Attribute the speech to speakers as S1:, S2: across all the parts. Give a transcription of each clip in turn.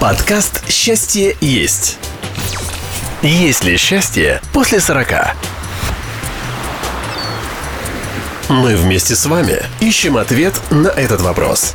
S1: Подкаст «Счастье есть». Есть ли счастье после 40? Мы вместе с вами ищем ответ на этот вопрос.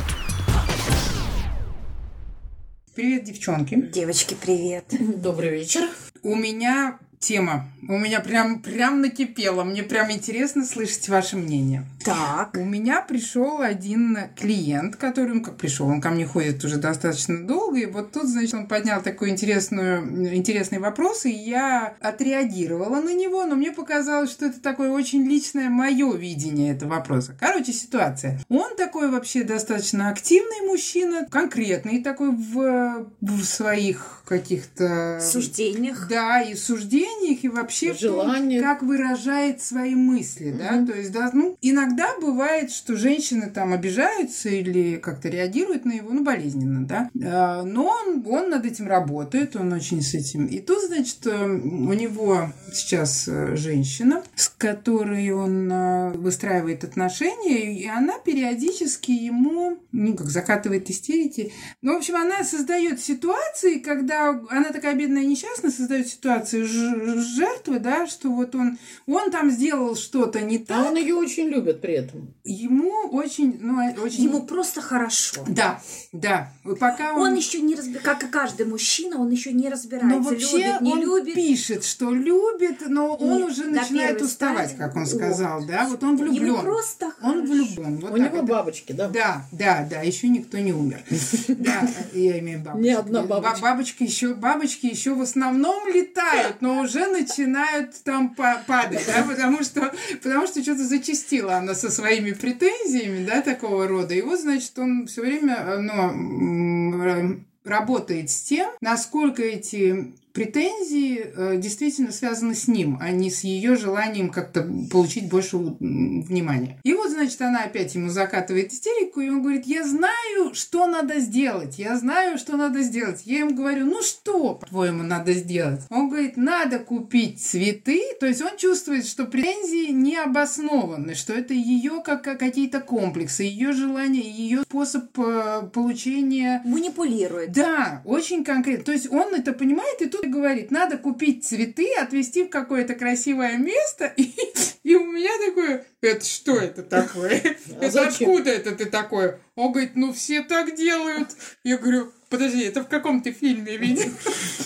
S2: Привет, девчонки.
S3: Девочки, привет.
S4: Добрый вечер.
S2: У меня тема. У меня прям, прям накипело. Мне прям интересно слышать ваше мнение.
S3: Так.
S2: У меня пришел один клиент, который, ну как пришел, он ко мне ходит уже достаточно долго, и вот тут, значит, он поднял такой интересную, интересный вопрос, и я отреагировала на него, но мне показалось, что это такое очень личное мое видение этого вопроса. Короче, ситуация. Он такой вообще достаточно активный мужчина, конкретный такой в, в своих каких-то...
S3: Суждениях.
S2: Да, и суждениях, и вообще в том, как выражает свои мысли, да, то есть, да, ну, иногда бывает, что женщины там обижаются или как-то реагируют на его, ну, болезненно, да, А, но он, он над этим работает, он очень с этим. И тут, значит, э, у него сейчас э, женщина, с которой он э, выстраивает отношения, и она периодически ему, ну, как закатывает истерики. Ну, в общем, она создает ситуации, когда она такая бедная и несчастная, создает ситуацию ж- жертвы, да, что вот он, он там сделал что-то не
S4: А
S2: так,
S4: он ее очень любит при этом.
S2: ему очень, ну, э, очень...
S3: Ему просто хорошо.
S2: Да, да. Пока
S3: Он еще не разбирается, как и каждый мужчина, он еще не
S2: Но
S3: разбирается,
S2: вообще
S3: любит, не
S2: он
S3: любит.
S2: пишет, что любит, но он
S3: Нет,
S2: уже
S3: на
S2: начинает уставать,
S3: стадии.
S2: как он
S3: Вот.
S2: сказал, да, вот он влюблен.
S3: Ему просто
S2: Он
S3: хорошо.
S2: влюблен. Вот
S4: У
S2: так
S4: него
S2: это.
S4: бабочки, да?
S2: Да, да, да, еще никто не умер. Да, я имею бабочку.
S4: Ни одна
S2: Ба-
S4: бабочка.
S2: Бабочки еще, бабочки еще в основном летают, но уже начинают там па- падать, да, потому что, потому что что-то зачастила она со своими претензиями, да, такого рода. И вот, значит, он все время, э, ну, работает с тем, насколько эти претензии э, действительно связаны с ним, а не с ее желанием как-то получить больше внимания. И вот, значит, она опять ему закатывает истерику, и он говорит, я знаю, что надо сделать, я знаю, что надо сделать. Я ему говорю, ну что, по-твоему, надо сделать? Он говорит, надо купить цветы, то есть он чувствует, что претензии не обоснованы, что это ее как как какие-то комплексы, ее желание, ее способ э, получения
S3: Манипулирует.
S2: да, очень конкретно. То есть он это понимает и тут говорит, надо купить цветы, отвезти в какое-то красивое место. И, и у меня такое, это что это такое?
S4: А
S2: Это откуда это ты такое? Он говорит, ну все так делают. Я говорю, подожди, это в каком ты фильме видел?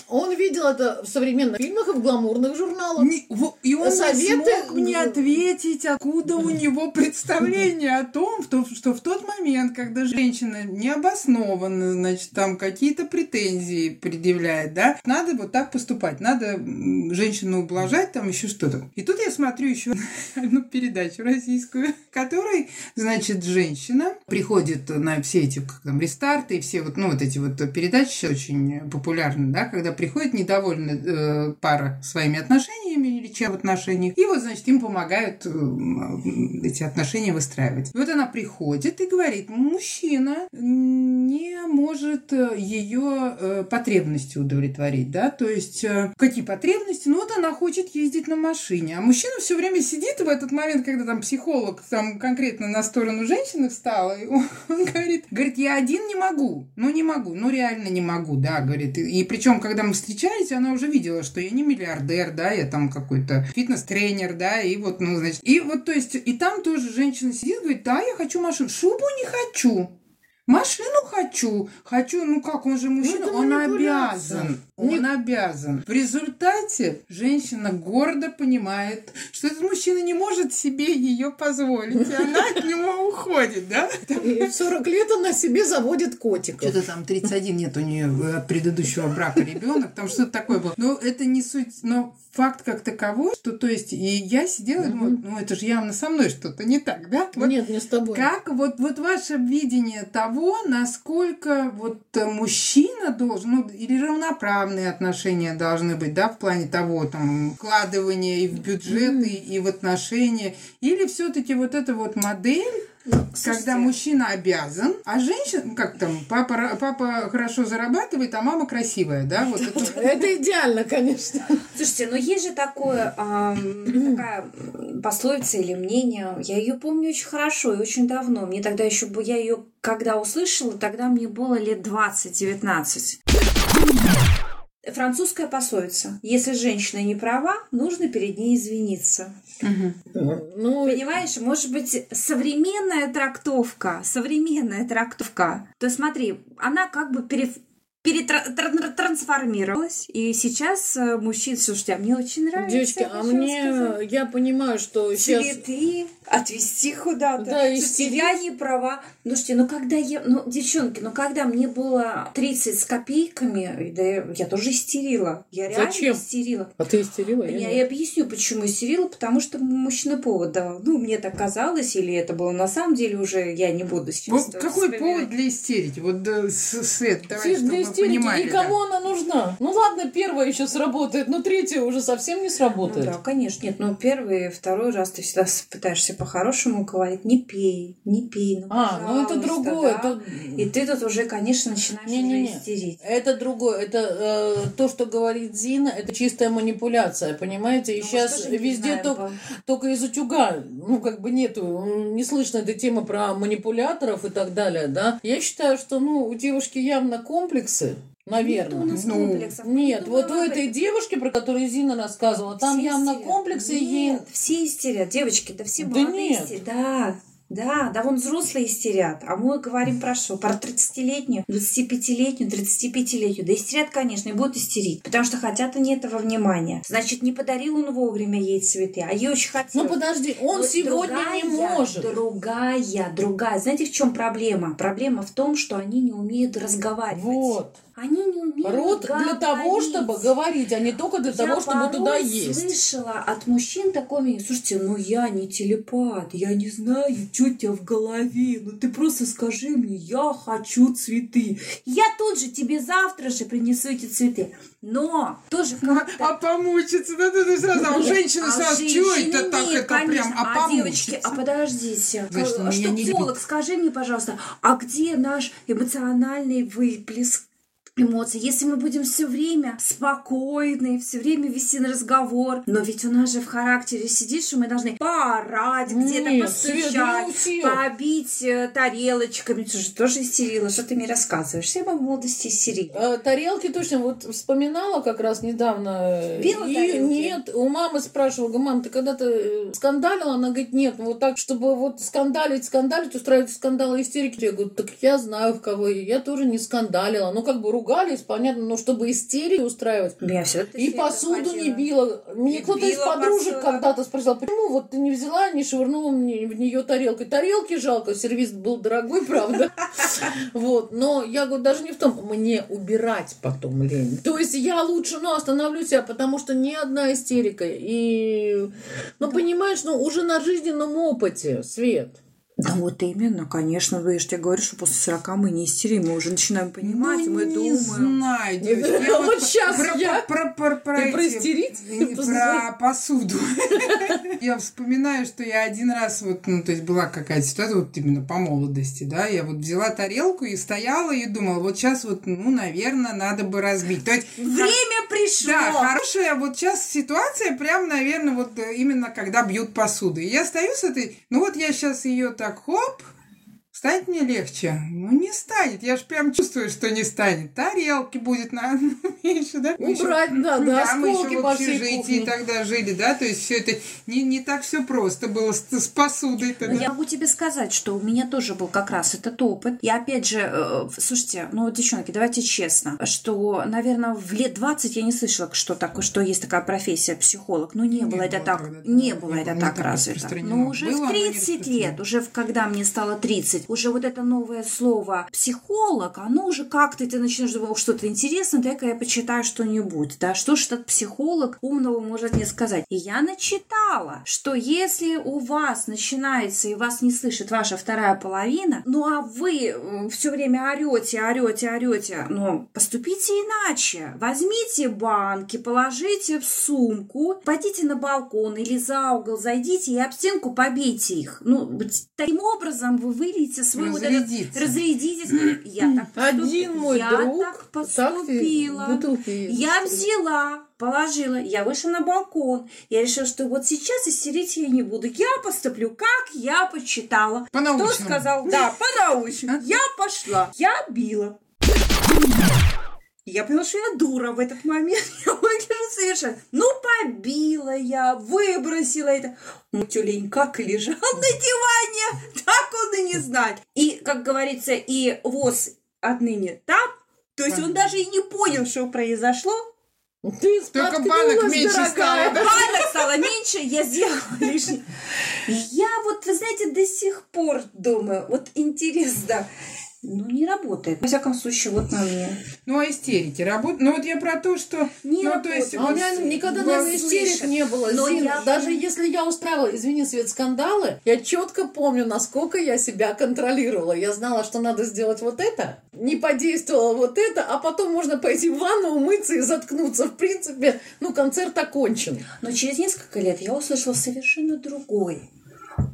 S4: Он видел это в современных фильмах и в гламурных журналах.
S2: Не- И он не
S4: Советы-
S2: смог мне ответить, откуда у него представление о том, что, что в тот момент, когда женщина необоснованно, значит, там какие-то претензии предъявляет, да, надо вот так поступать, надо женщину ублажать, там еще что-то. И тут я смотрю еще одну передачу российскую, в которой, значит, женщина приходит на все эти как там, рестарты и все вот, ну, вот эти вот передачи очень популярны, да, когда приходит недовольна э, пара своими отношениями или чем в отношениях, и вот, значит, им помогают э, эти отношения выстраивать. И вот она приходит и говорит, мужчина не может ее потребности удовлетворить, да, то есть э, какие потребности? Ну вот она хочет ездить на машине, а мужчина все время сидит в этот момент, когда там психолог там конкретно на сторону женщины встал, и он говорит, говорит, я один не могу, ну не могу, ну реально не могу, да, говорит, и, причем, когда мы встречались, она уже видела, что я не миллиардер, да, я там какой-то фитнес-тренер, да, и вот, ну, значит, и вот, то есть, и там тоже женщина сидит, говорит, да, я хочу машину, шубу не хочу, Машину хочу. Хочу, ну как, он же мужчина,
S4: это
S2: он обязан. Он обязан. В результате женщина гордо понимает, что этот мужчина не может себе ее позволить, и она от него уходит, да?
S4: И в 40 лет она себе заводит котика.
S2: Что-то там 31 нет у нее от предыдущего брака ребенок, там что-то такое было. Но это не суть, но факт как таковой, что, то есть, и я сидела и думаю, ну это же явно со мной что-то не так, да? Вот
S4: Нет, не с тобой.
S2: Как вот, вот ваше видение того, насколько вот э, мужчина должен, ну, или равноправные отношения должны быть, да, в плане того, там, вкладывания и в бюджет, и, и в отношения, или все-таки вот эта вот модель, когда мужчина обязан, а женщина, ну, как там, папа, папа хорошо зарабатывает, а мама красивая, да, вот это.
S4: Это идеально, конечно.
S3: Слушайте, но есть же такое, ам, такая пословица или мнение, я ее помню очень хорошо и очень давно. Мне тогда еще, бу- я ее когда услышала, тогда мне было лет 20-19. Французская пословица. Если женщина не права, нужно перед ней извиниться.
S4: Ну,
S3: Понимаешь, может быть, современная трактовка, современная трактовка. То смотри, она как бы пере перетрансформировалась, и сейчас э, мужчин, слушайте, а мне очень нравится.
S4: девочки, а мне,
S3: сказать.
S4: я понимаю, что сейчас...
S3: Цветы, отвезти куда-то.
S4: Да, и
S3: Слушайте, я не права. Ну, слушайте, ну когда я... Ну, девчонки, ну когда мне было 30 с копейками, да я, я тоже истерила. Я реально
S4: Зачем?
S3: истерила.
S4: А ты истерила?
S3: Я,
S4: Я
S3: объясню, почему истерила, потому что мужчина повод давал. Ну, мне так казалось, или это было на самом деле уже, я не буду сейчас...
S2: Вот какой
S3: вспоминать.
S2: повод для истерики? Вот да, с- Свет, давай,
S4: Свет,
S2: понимали.
S4: И
S2: да.
S4: кому она нужна? Ну ладно, первая еще сработает, но третья уже совсем не
S3: Ну
S4: сработает.
S3: да, конечно. Нет, ну первый, второй раз ты всегда пытаешься по-хорошему говорить, не пей, не пей, ну,
S4: А, ну это другое.
S3: да.
S4: это-
S3: И ты тут уже, конечно, начинаешь
S4: Не-не-не.
S3: уже истерить.
S4: Это другое. Это э, то, что говорит Зина, это чистая манипуляция, понимаете? И
S3: Ну,
S4: сейчас
S3: не
S4: везде только, только из утюга, ну, как бы нету, не слышно этой темы про манипуляторов и так далее, да? Я считаю, что, ну, у девушки явно комплексы, наверное.
S3: Нет у нас
S2: Ну,
S3: комплексов.
S4: Нет,
S3: Ну,
S4: вот у этой девушки, про которую Зина рассказывала, там
S3: Все
S4: явно
S3: истерят.
S4: комплексы ей...
S3: Нет, все истерят, девочки, да все
S4: Да
S3: молодые
S4: нет.
S3: истерят. Да, да, да, вон взрослые истерят. А мы говорим про что? Про 30-летнюю, 25-летнюю, 35-летнюю. Да истерят, конечно, и будут истерить. Потому что хотят они этого внимания. Значит, не подарил он вовремя ей цветы, а ей очень хотелось.
S4: Ну, подожди, он
S3: Вот
S4: сегодня не
S3: другая,
S4: может.
S3: Другая, другая. Знаете, в чем проблема? Проблема в том, что они не умеют разговаривать.
S4: Вот.
S3: Они не умеют
S4: Рот для того,
S3: говорить.
S4: чтобы говорить, а не только для
S3: Я
S4: того, чтобы туда есть.
S3: слышала от мужчин такое. Слушайте, ну я не телепат, я не знаю, что у тебя в голове. Ну ты просто скажи мне, я хочу цветы. Я тут же тебе завтра же принесу эти цветы. Но тоже как-то...
S2: А помучиться, да, да, да, сразу, а у женщины
S3: А
S2: сразу, что
S3: женщины
S2: это так, это прям,
S3: конечно.
S2: а
S3: а девочки, а подождите,
S2: Значит,
S3: а что
S2: не
S3: психолог, скажи мне, пожалуйста, а где наш эмоциональный выплеск? Эмоций, если мы будем все время спокойны, все время вести на разговор, но ведь у нас же в характере сидит, что мы должны поорать, где-то постучать,
S4: ну,
S3: побить э, тарелочками. Же тоже истерила, что ты мне рассказываешь? Все мы в молодости истерили.
S4: Э, Тарелки точно, вот вспоминала как раз недавно. э,
S3: Била
S4: и
S3: тарелки?
S4: нет, у мамы спрашивала, говорю, мам, ты когда-то скандалила? Она говорит, нет, ну вот так, чтобы вот скандалить, скандалить, устраивать скандалы, истерики. Я говорю, так я знаю, в кого я. Я тоже не скандалила. Ну, как бы ругались, понятно, но чтобы истерики устраивать.
S3: Я все
S4: И посуду не била. Мне кто-то из подружек когда-то спросил, почему вот ты не взяла, не швырнула мне в нее тарелкой. Тарелки жалко, сервис был дорогой, правда. Вот, но я говорю, даже не в том, мне убирать потом лень. То есть я лучше, ну, остановлю себя, потому что ни одна истерика. И, ну, понимаешь, ну, уже на жизненном опыте, Свет.
S3: Да вот именно, конечно, ну, я же тебе говорю, что после 40 мы не истерим, мы уже начинаем понимать,
S2: ну,
S3: мы
S2: не
S3: думаем.
S2: знаю, девочки. я
S4: Вот
S2: про,
S4: я.
S2: Про, про, про,
S4: И про истерить?
S2: не, Про посуду. Я вспоминаю, что я один раз, вот, ну, то есть была какая-то ситуация, вот именно по молодости, да, я вот взяла тарелку и стояла и думала, вот сейчас вот, ну, наверное, надо бы разбить. То есть,
S3: Время пришло!
S2: да, хорошая вот сейчас ситуация, прям, наверное, вот э, именно когда бьют посуду. И я стою с этой, ну вот я сейчас ее так хоп, Станет мне легче? Ну, не станет. Я же прям чувствую, что не станет. Тарелки будет на меньше, да?
S4: Убрать, да, да,
S2: да, мы еще
S4: осколки
S2: в общежитии
S4: кухне.
S2: тогда жили, да, то есть все это не, не так все просто было с, с посудой.
S3: Ну,
S2: тогда.
S3: Я могу тебе сказать, что у меня тоже был как раз этот опыт. И опять же, э, слушайте, ну, девчонки, давайте честно, что, наверное, в лет 20 я не слышала, что, такое, что есть такая профессия психолог. Ну, не,
S2: Не
S3: было это так,
S2: тогда, да,
S3: не было это так развито.
S2: распространено.
S3: Но уже
S2: Было,
S3: в
S2: но не
S3: 30 лет, уже когда мне стало 30, уже вот это новое слово психолог, оно уже как-то, ты начинаешь думать, «О, что-то интересное, дай-ка я почитаю что-нибудь, да, что же этот психолог умного может мне сказать. И я начитала, что если у вас начинается и вас не слышит ваша вторая половина, ну а вы все время орете, орете, орете, ну поступите иначе. Возьмите банки, положите в сумку, пойдите на балкон или за угол, зайдите и об стенку побейте их. Ну, таким образом вы выльете свой вот этот-
S2: Разрядиться.
S3: разрядитесь. Я так поступ-
S4: Один мой
S3: я
S4: друг
S3: так
S4: так
S3: поступила.
S4: бутылки
S3: Я взяла, положила, я вышла на балкон. Я решила, что вот сейчас истерить я не буду. Я поступлю, как я почитала. Кто
S2: По-научному.
S3: сказал? Да, по-научному. Я пошла, я била. Я поняла, что я дура в этот момент. Я выгляжу совершенно. Ну, побила я, выбросила это. Ну, тюлень как лежал на диване, так он и не знает. И, как говорится, и воз отныне там. То есть он даже и не понял, что произошло.
S4: Ты
S2: Только банок меньше
S4: дорогая.
S2: стало, да?
S3: Банок стало меньше, я сделала лишний. Я вот, вы знаете, до сих пор думаю, вот интересно, ну, не работает. Во всяком случае, вот на мне.
S2: Ну, а истерики работают? Ну, вот я про то, что...
S3: Не
S2: ну, то есть,
S4: А у меня никогда, наверное, истерик не было.
S3: Но
S4: Зин.
S3: я-
S4: Даже если я устраивала, извини, Свет, скандалы, я четко помню, насколько я себя контролировала. Я знала, что надо сделать вот это, не подействовало вот это, а потом можно пойти в ванну, умыться и заткнуться. В принципе, ну, концерт окончен.
S3: Но через несколько лет я услышала совершенно другой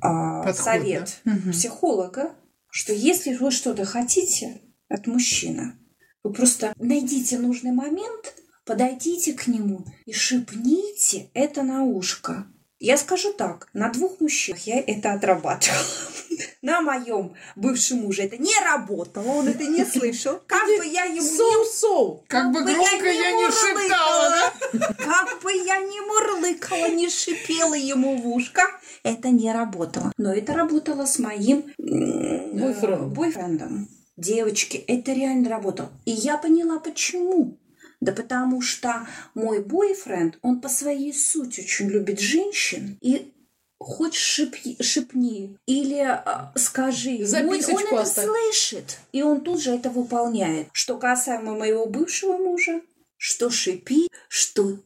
S3: а,
S2: Подход,
S3: совет
S2: да?
S3: Психолога, что если вы что-то хотите от мужчины, вы просто найдите нужный момент, подойдите к нему и шепните это на ушко. Я скажу так, на двух мужчинах я это отрабатывала. На моем бывшем муже это не работало, он это не слышал. Как бы я ему не
S4: Соу-соу.
S2: Как бы громко
S3: не
S2: я не шептала, да?
S3: как бы я ни мурлыкала, не шипела ему в ушко, это не работало. Но это работало с моим
S4: Бойфрендом.
S3: э, бойфрендом. Девочки, это реально работало. И я поняла, почему. Да потому что мой бойфренд, он по своей сути очень любит женщин. И хоть шипи- шипни или а, скажи, он
S4: Записочку
S3: это
S4: оставь.
S3: слышит. И он тут же это выполняет. Что касаемо моего бывшего мужа, что шипи, что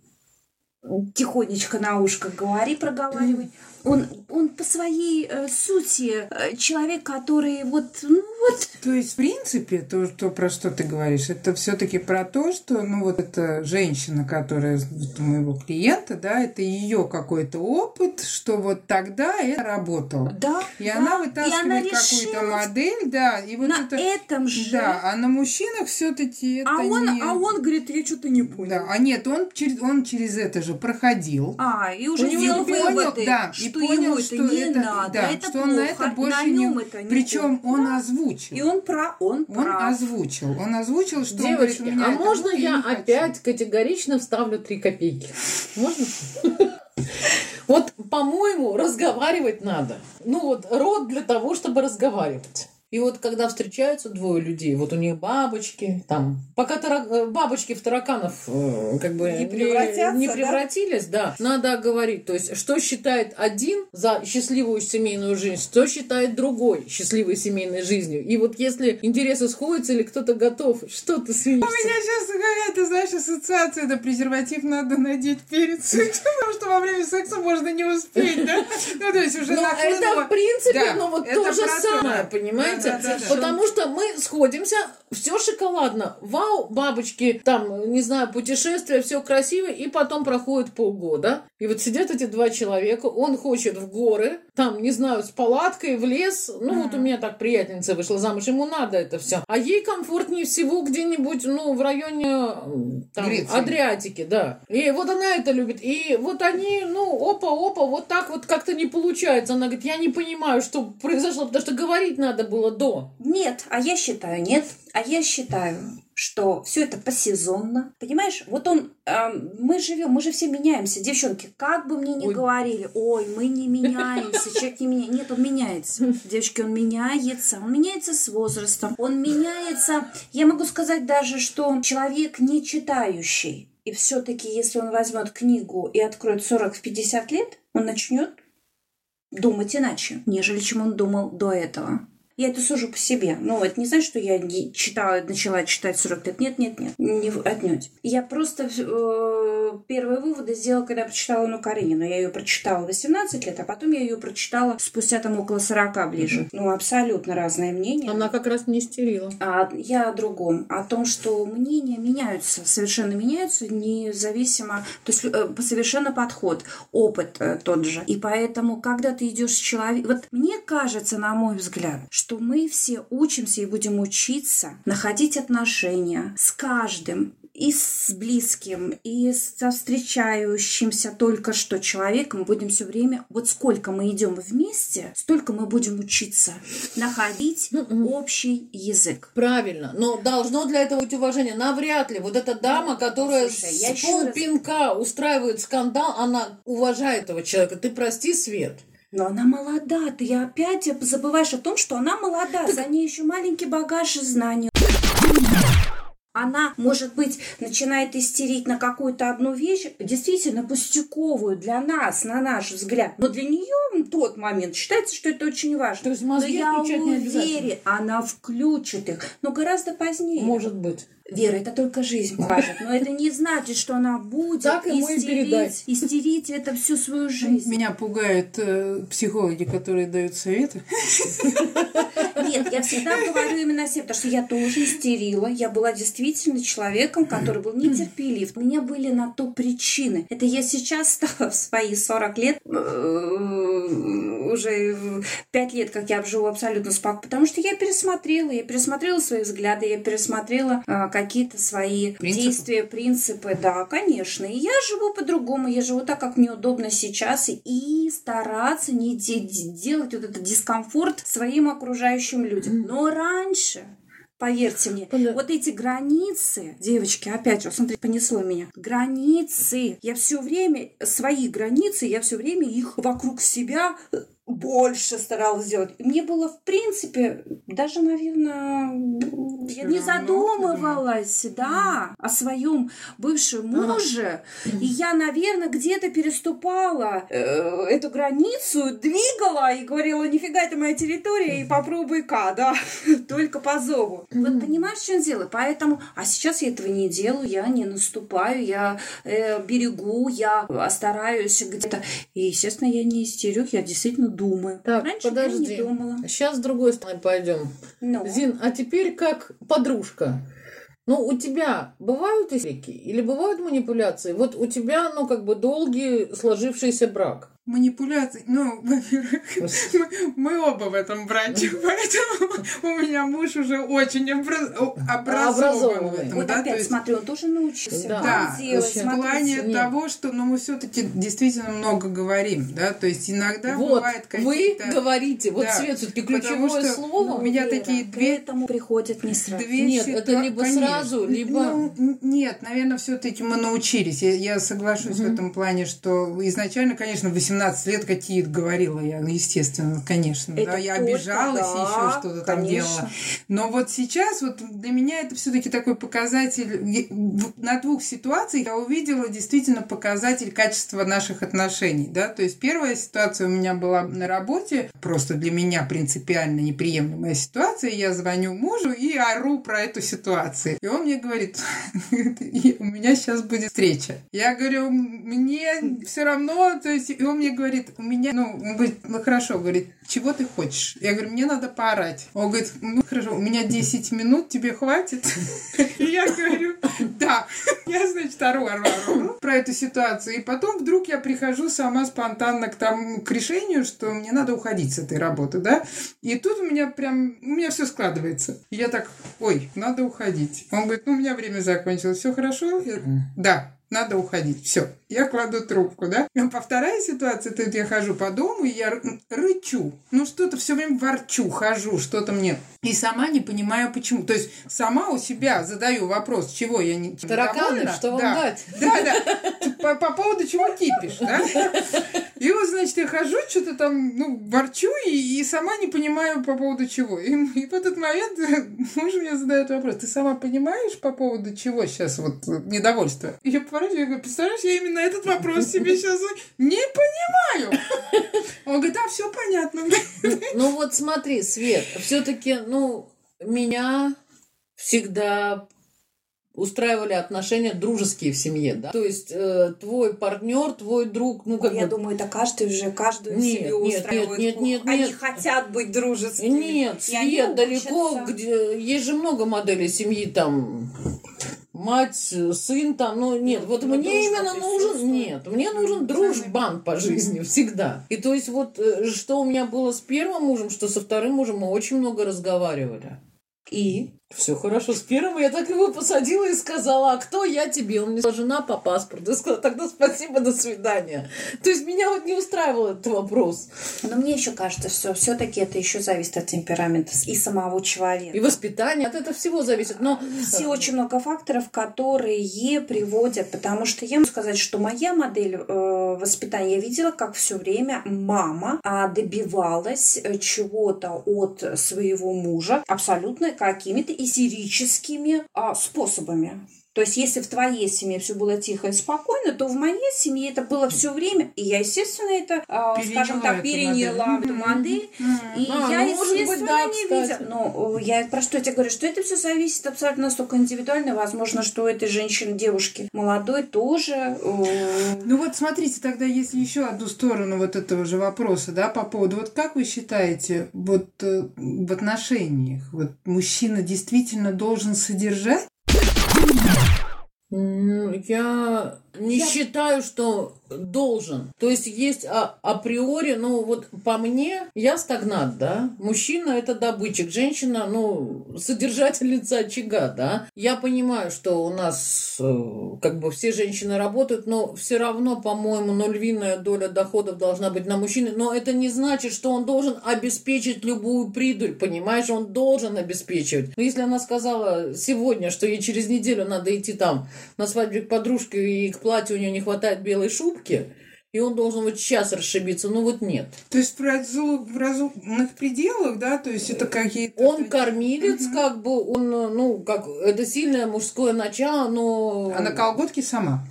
S3: тихонечко на ушко говори, проговаривай. Он, он по своей э, сути э, человек, который вот, ну вот,
S2: То есть, в принципе, то, что, про что ты говоришь, это все-таки про то, что, ну, вот эта женщина, которая вот у моего клиента, да, это ее какой-то опыт, что вот тогда это работало.
S3: да,
S2: И
S3: да,
S2: она
S3: и
S2: вытаскивает какую-то модель, да, и вот
S3: на
S2: это...
S3: этом же.
S2: Да, а на мужчинах все-таки это
S3: а, он,
S2: не...
S3: а он говорит, я что-то не понял.
S2: Да, а нет, он через, он через это же проходил.
S3: А, и уже
S4: У него
S3: сделал
S2: И понял,
S3: выводы,
S2: да,
S3: что
S2: понял,
S3: ему это
S2: что
S3: не
S2: это,
S3: надо,
S2: да,
S3: это
S2: что
S3: плохо,
S2: он на это больше
S3: на
S2: не...
S3: нем это не
S2: Причем он
S3: Да.
S2: озвучил.
S3: И он про, он
S2: Он
S3: прав.
S2: озвучил. Он озвучил, что он
S4: Девочки,
S2: говорит, у меня
S4: а
S2: это
S4: можно я
S2: не хочу.
S4: опять категорично вставлю три копейки? Можно? Вот, по-моему, разговаривать надо. Ну вот, род для того, чтобы разговаривать. И вот когда встречаются двое людей, вот у них бабочки, там, пока тара- э, бабочки в тараканов э, как бы
S3: Не превратятся,
S4: не
S3: да?
S4: превратились, да? надо говорить, то есть, что считает один за счастливую семейную жизнь, что считает другой счастливой семейной жизнью. И вот если интересы сходятся или кто-то готов, что ты смеешься?
S2: У меня сейчас какая-то, знаешь, ассоциация, это презерватив надо надеть перед сексом, потому что во время секса можно не успеть, да? Ну, то есть уже
S4: Ну, это в принципе,
S2: Да,
S4: ну вот то же самое,
S2: да.
S4: Понимаете?
S2: Да, да.
S4: Потому что мы сходимся, все шоколадно. Вау, бабочки, там, не знаю, путешествия, все красиво, и потом проходит полгода. И вот сидят эти два человека, он хочет в горы, там, не знаю, с палаткой в лес. Ну, вот у меня так приятельница вышла замуж, ему надо это все. А ей комфортнее всего где-нибудь, ну, в районе там,
S2: Греции.
S4: Адриатики, да. И вот она это любит. И вот они, ну, опа-опа, вот так вот как-то не получается. Она говорит, я не понимаю, что произошло, потому что говорить надо было до.
S3: Нет, а я считаю, нет. А я считаю, что все это посезонно. Понимаешь, вот он, эм, мы живем, мы же все меняемся. Девчонки, как бы мне ни
S4: Ой.
S3: говорили, ой, мы не меняемся, человек не меняется. Нет, он меняется. Девочки, он меняется. Он меняется с возрастом. Он меняется. Я могу сказать даже, что человек не читающий. И все-таки, если он возьмет книгу и откроет 40-50 лет, он начнет думать иначе, нежели чем он думал до этого. Я это сужу по себе. Ну, это не значит, что я читала, начала читать 40 лет. Нет, нет, нет. Не отнюдь. Я просто э, первые выводы сделала, когда прочитала Ну Каренину. Я ее прочитала в 18 лет, а потом я ее прочитала спустя там около 40 ближе. Ну, абсолютно разное мнение.
S4: Она как раз не истерила.
S3: А я о другом, о том, что мнения меняются, совершенно меняются, независимо, то есть э, совершенно подход, опыт э, тот же. И поэтому, когда ты идешь с человеком, вот мне кажется, на мой взгляд, что мы все учимся и будем учиться находить отношения с каждым и с близким, и со встречающимся только что человеком будем все время, вот сколько мы идем вместе, столько мы будем учиться находить общий язык.
S4: Правильно, но должно для этого быть уважение. Навряд ли. Вот эта дама, которая
S3: Слушай,
S4: с
S3: еще раз-
S4: полпинка устраивает скандал, она уважает этого человека. Ты прости, Свет.
S3: Но она молода, ты опять забываешь о том, что она молода, за ней еще маленький багаж знаний. Она, может быть, начинает истерить на какую-то одну вещь, действительно пустяковую для нас, на наш взгляд. Но для нее в тот момент считается, что это очень важно.
S4: То есть мозги
S3: Но я уверена, она включит их, но гораздо позднее.
S4: Может быть.
S3: Вера, это только жизнь покажет. Но это не значит, что она будет
S4: Так ему и
S3: истерить, истерить это всю свою жизнь.
S2: Меня пугают э, психологи, которые дают советы.
S3: Нет, я всегда говорю именно о себе, потому что я тоже истерила. Я была действительно человеком, который был нетерпелив. У меня были на то причины. Это я сейчас стала в свои 40 лет, э, уже 5 лет, как я живу абсолютно спокойно, потому что я пересмотрела, я пересмотрела свои взгляды, я пересмотрела э, какие-то свои
S2: Принципы?
S3: действия, принципы, да, конечно. И я живу по-другому, я живу так, как мне удобно сейчас, и стараться не де- де- делать вот этот дискомфорт своим окружающим людям. Но раньше, поверьте мне,
S4: Поня-
S3: вот эти границы, девочки, опять, вот смотри, понесло меня, границы, я все время, свои границы, я все время их вокруг себя э, больше старалась сделать. Мне было, в принципе, даже, наверное, я не задумывалась, да, о своем бывшем муже. И я, наверное, где-то переступала э, эту границу, двигала и говорила, нифига, это моя территория, и попробуй-ка, да, только по зову. Вот понимаешь, в чем дело? Поэтому, а сейчас я этого не делаю, я не наступаю, я э, берегу, я стараюсь где-то. И, естественно, я не истерю, я действительно думаю.
S4: Так,
S3: Раньше
S4: подожди.
S3: я не думала.
S4: Сейчас с другой стороны пойдем.
S3: Ну.
S4: Зин, а теперь как подружка. Ну, у тебя бывают истерики или бывают манипуляции? Вот у тебя, ну, как бы долгий сложившийся брак.
S2: Манипуляции. Ну, во-первых, мы, мы оба в этом браке, поэтому у меня муж уже очень образ- о- образован в этом.
S3: Вот
S2: да,
S3: опять
S2: есть-
S3: смотрю, он тоже научился.
S4: Да.
S3: Делать,
S2: в плане
S4: Нет.
S2: того, что ну, мы все-таки действительно много говорим, да, то есть иногда
S4: вот,
S2: бывает
S4: вы
S2: какие-то...
S4: говорите, вот
S2: Да,
S4: Свет, все-таки
S2: потому
S4: ключевое
S2: что,
S4: слово.
S2: ну, у меня
S3: Вера,
S2: такие
S3: к
S2: две
S3: этому приходит не сразу.
S2: Две
S4: Нет,
S2: ситуа-
S4: это либо
S2: Конечно.
S4: сразу, либо-
S2: Ну, нет, наверное, все-таки мы научились. Я, я соглашусь в этом плане, что изначально, конечно, в 18 лет какие-то говорила я, ну, естественно, конечно.
S3: Это
S2: да, я обижалась и
S3: да,
S2: еще что-то там
S3: конечно.
S2: делала. Но вот сейчас вот для меня это все-таки такой показатель. На двух ситуациях я увидела действительно показатель качества наших отношений. Да? То есть первая ситуация у меня была на работе, просто для меня принципиально неприемлемая ситуация. Я звоню мужу и ору про эту ситуацию. И он мне говорит, у меня сейчас будет встреча. Я говорю, мне все равно, то есть, и он мне говорит, у меня, ну, он говорит, ну хорошо, говорит, чего ты хочешь? Я говорю, мне надо поорать. Он говорит, ну хорошо, у меня 10 минут, тебе хватит? И я говорю, да. Я, значит, ору, ору, ору про эту ситуацию. И потом вдруг я прихожу сама спонтанно к тому, к решению, что мне надо уходить с этой работы, да? И тут у меня прям, у меня все складывается. И я так, ой, надо уходить. Он говорит, ну, у меня время закончилось, все хорошо? Я, да, надо уходить. Все. Я кладу трубку, да? По вторая ситуация, тут я хожу по дому, и я рычу. Ну, что-то все время ворчу, хожу, что-то мне. И сама не понимаю, почему. То есть сама у себя задаю вопрос, чего я не
S4: Тараканы,
S2: недовольна.
S4: что вам
S2: да.
S4: дать?
S2: Да, да. По, по поводу чего кипишь, да? И вот, значит, я хожу, что-то там, ну, ворчу, и, и сама не понимаю по поводу чего. И, и в этот момент муж мне задает вопрос, ты сама понимаешь по поводу чего сейчас вот недовольство? И я поворачиваюсь, я говорю, представляешь, я именно этот вопрос себе сейчас не понимаю. Он говорит, а, все понятно.
S4: Ну вот смотри, Свет, все-таки, ну, меня всегда устраивали отношения дружеские в семье, да? То есть э, твой партнер, твой друг, ну как
S3: Я
S4: бы...
S3: думаю, это каждый уже каждую
S4: Нет,
S3: семью
S4: нет,
S3: устраивает.
S4: нет, нет, нет,
S3: Они
S4: нет.
S3: хотят быть дружескими.
S4: Нет, Свет, далеко,
S3: учатся.
S4: где есть же много моделей семьи, там мать, сын, там, ну нет, вот
S3: Ну,
S4: мне именно нужен, нет, мне нужен дружбан по жизни всегда. И то есть вот э, что у меня было с первым мужем, что со вторым мужем мы очень много разговаривали.
S3: И?
S4: Все хорошо. С первым я так его посадила и сказала, а кто я тебе? Он мне сказал, жена по паспорту. Я сказала, тогда спасибо, до свидания. То есть меня вот не устраивал этот вопрос.
S3: Но мне еще кажется, что все-таки это еще зависит от темперамента и самого человека.
S4: И воспитание, от этого всего зависит. Но
S3: Все очень много факторов, которые приводят, потому что я могу сказать, что моя модель э, воспитания, я видела, как все время мама а, добивалась э, чего-то от своего мужа абсолютно какими-то истерическими а, способами. То есть, если в твоей семье все было тихо и спокойно, то в моей семье это было все время. И я, естественно, это, а, скажем так,
S2: Переняла
S3: переняла
S2: эту
S3: модель. И
S4: А,
S3: я,
S4: ну, быть,
S3: естественно,
S4: да,
S3: не видела. Но э, я про что я тебе говорю, что это все зависит абсолютно настолько индивидуально. Возможно, что у этой женщины, девушки молодой тоже.
S2: Ну вот смотрите, тогда если еще одну сторону вот этого же вопроса, да, по поводу, вот как вы считаете, вот э, в отношениях, вот мужчина действительно должен содержать?
S4: Я не считаю, что должен. То есть есть а- априори, ну вот по мне, я стагнат, да. Мужчина это добытчик, женщина, ну, содержательница очага, да. Я понимаю, что у нас э, как бы все женщины работают, но все равно, по-моему, ну, львиная доля доходов должна быть на мужчине. Но это не значит, что он должен обеспечить любую придурь, понимаешь? Он должен обеспечивать. Но если она сказала сегодня, что ей через неделю надо идти там на свадьбе к подружке и к платью у нее не хватает белой шубки, и он должен вот сейчас расшибиться, ну вот нет.
S2: То есть в, разу- в разумных пределах, да, то есть это какие-то...
S4: Он кормилец, как бы, он, ну, как, это сильное мужское начало, но...
S2: А на колготке сама.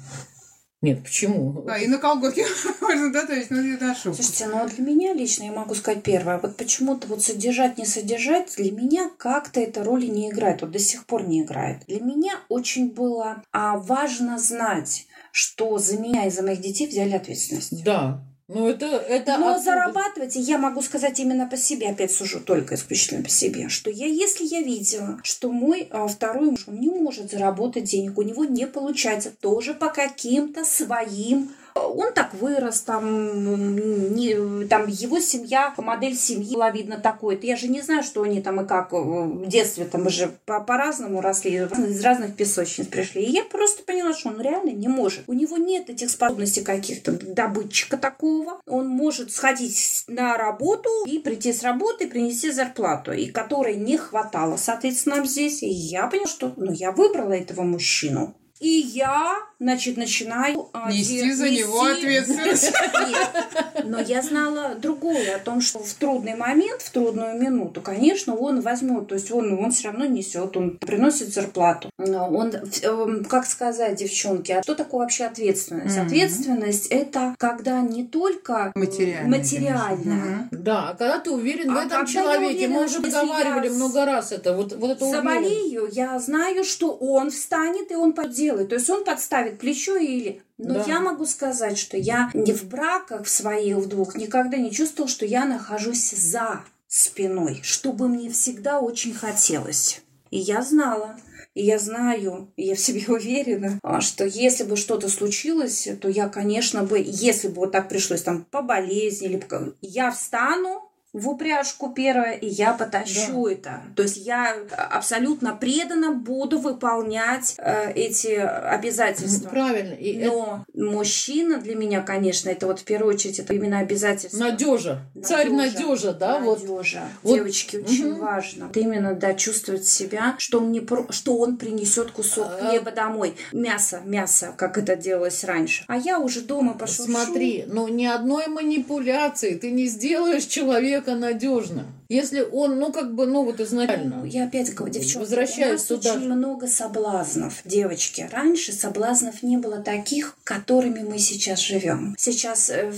S4: Нет, почему?
S2: А, и на колготке можно, да, то есть, ну, на шубку.
S3: Слушайте, ну для меня лично, я могу сказать первое, вот почему-то вот содержать, не содержать, для меня как-то эта роли не играет, вот до сих пор не играет. Для меня очень было а, важно знать, что за меня и за моих детей взяли ответственность.
S4: Да. Ну, это... это
S3: Но
S4: откуда?
S3: зарабатывать, я могу сказать именно по себе, опять сужу только исключительно по себе, что я, если я видела, что мой а, второй муж, он не может заработать денег, у него не получается, тоже по каким-то своим он так вырос, там, не, там его семья, модель семьи была видно такой. Я же не знаю, что они там и как э, в детстве, там мы же по- по-разному росли, из разных песочниц пришли. И я просто поняла, что он реально не может. У него нет этих способностей каких-то добытчика такого. Он может сходить на работу и прийти с работы принести зарплату, и которой не хватало, соответственно, здесь. И я поняла, что ну, я выбрала этого мужчину. И я, значит, начинаю... а,
S2: Нести
S3: де-
S2: за него
S3: нести-
S2: ответственность.
S3: Нет. Но я знала другое, о том, что в трудный момент, в трудную минуту, конечно, он возьмет, то есть он, он все равно несет, он приносит зарплату. Он, эм, как сказать, девчонки, а что такое вообще ответственность?
S2: Мгм.
S3: Ответственность это когда не только
S2: Материальная.
S3: материальная,
S4: Да, а когда ты уверен в
S3: А
S4: этом
S3: когда я
S4: человеке, мы
S3: уверена,
S4: уже проговаривали
S3: я с-
S4: много раз это, вот, вот это
S3: заболею, я знаю, что он встанет и он поделает. То есть он подставит плечо или... Но
S4: Да.
S3: я могу сказать, что я не в браках в своих в двух никогда не чувствовала, что я нахожусь за спиной, чтобы мне всегда очень хотелось. И я знала, и я знаю, и я в себе уверена, что если бы что-то случилось, то я, конечно бы, если бы вот так пришлось там по болезни, или я встану, в упряжку первое, и я потащу это. То есть я абсолютно преданно буду выполнять э, эти обязательства.
S4: Правильно. И это
S3: Но мужчина для меня, конечно, это вот в первую очередь это именно обязательство.
S4: надежа. Царь надежа, да, вот.
S3: Надежа.
S4: Вот.
S3: Девочки, очень
S4: Мгм.
S3: важно. Вот именно, да, чувствовать себя, что он, не про... что он принесет кусок
S4: А.
S3: хлеба домой. Мясо, мясо, как это делалось раньше. А я уже дома пошуршу.
S4: Смотри, ну ни одной манипуляции ты не сделаешь человека надежным. Если он, ну как бы, ну вот изначально.
S3: Ну, Я опять говорю, девчонки,
S4: Возвращаюсь
S3: у нас
S4: туда.
S3: очень много соблазнов, девочки. Раньше соблазнов не было таких, которыми мы сейчас живем. Сейчас э,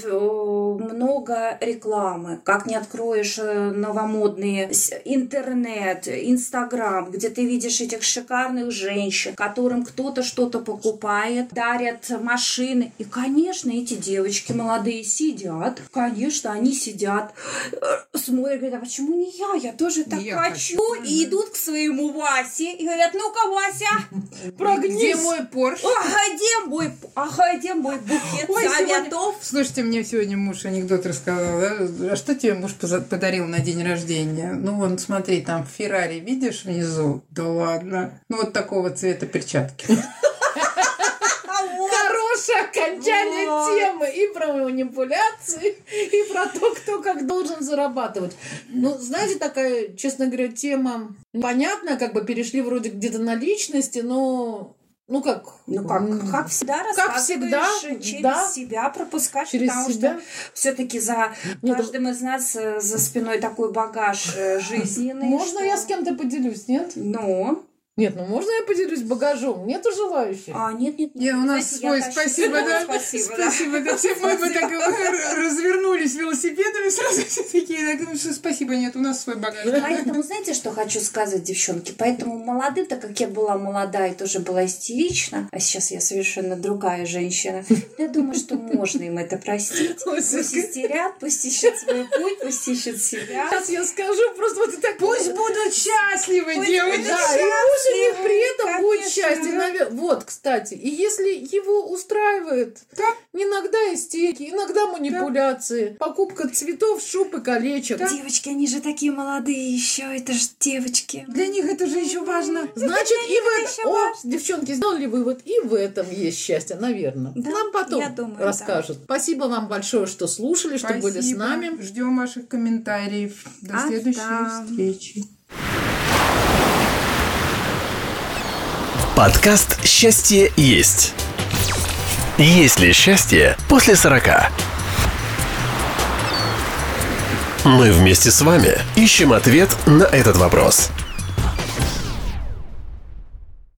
S3: много рекламы. Как не откроешь э, новомодные интернет, инстаграм, где ты видишь этих шикарных женщин, которым кто-то что-то покупает, дарят машины. И, конечно, эти девочки молодые сидят. Конечно, они сидят, э, смотрят, говорят, а почему не я? Я тоже так
S2: Я
S3: хочу.
S2: хочу.
S3: И идут к своему Васе и говорят, ну-ка, Вася,
S4: Прогнись.
S2: Где мой Порш?
S3: ага, где мой, ага, где мой букет
S2: Ой, сегодня-
S3: цветов?
S2: Слушайте, мне сегодня муж анекдот рассказал. да? А что тебе муж подарил на день рождения? Ну, вон, смотри, там Феррари, видишь внизу? Да ладно. Ну, вот такого цвета перчатки.
S4: Хорошее окончание
S3: Вот.
S4: темы и про манипуляции, и про то, кто как должен зарабатывать. Ну, знаете, такая, честно говоря, тема понятная, как бы перешли вроде где-то на личности, но ну как?
S3: Ну как, как всегда
S4: Как всегда,
S3: через
S4: да.
S3: себя, пропускаешь,
S4: Через
S3: потому
S4: себя.
S3: что все-таки за
S4: Нет,
S3: каждым из нас э, за спиной такой багаж э, жизненный.
S4: Можно
S3: что-
S4: я с кем-то поделюсь, нет?
S3: Ну,
S4: Нет, ну можно я поделюсь багажом? Нету желающих?
S3: а нет, нет,
S2: Не, у нас
S3: Знаете,
S2: свой, спасибо, да?
S3: Спасибо, да.
S2: Спасибо, да. Все мы бы так развернулись велосипедами сразу все такие. так, ну, что Спасибо, нет, у нас свой багаж.
S3: Поэтому, знаете, что хочу сказать, девчонки? Поэтому молодым, так как я была молодая и тоже была истерична, а сейчас я совершенно другая женщина, я думаю, что можно им это простить. Пусть истерят, пусть ищут свой путь, пусть ищут себя.
S4: Сейчас я скажу, просто вот так
S2: Пусть будут счастливы,
S3: Пусть
S2: девочки.
S3: Будут
S4: Да, и пусть у них при этом будет
S3: конечно,
S4: счастье.
S3: да.
S4: навер- Вот, кстати, и если его устраивает,
S2: Да.
S4: иногда истерики, иногда манипуляции, покупка цветов, шуб и колечек.
S3: Девочки, они же такие молодые еще, это же девочки.
S2: Для них это же еще важно.
S4: Значит, и в
S3: это
S4: этом...
S3: еще
S4: О,
S3: важно.
S4: девчонки, сделали вывод, и в этом есть счастье, наверное.
S3: Да,
S4: Нам потом
S3: я думаю, да.
S4: расскажут. Спасибо вам большое, что слушали, что были с
S2: Спасибо.
S4: нами.
S2: Ждем ваших комментариев. До
S3: А,
S2: следующей
S3: да.
S2: встречи.
S1: Подкаст «Счастье есть». Есть ли счастье после 40? Мы вместе с вами ищем ответ на этот вопрос.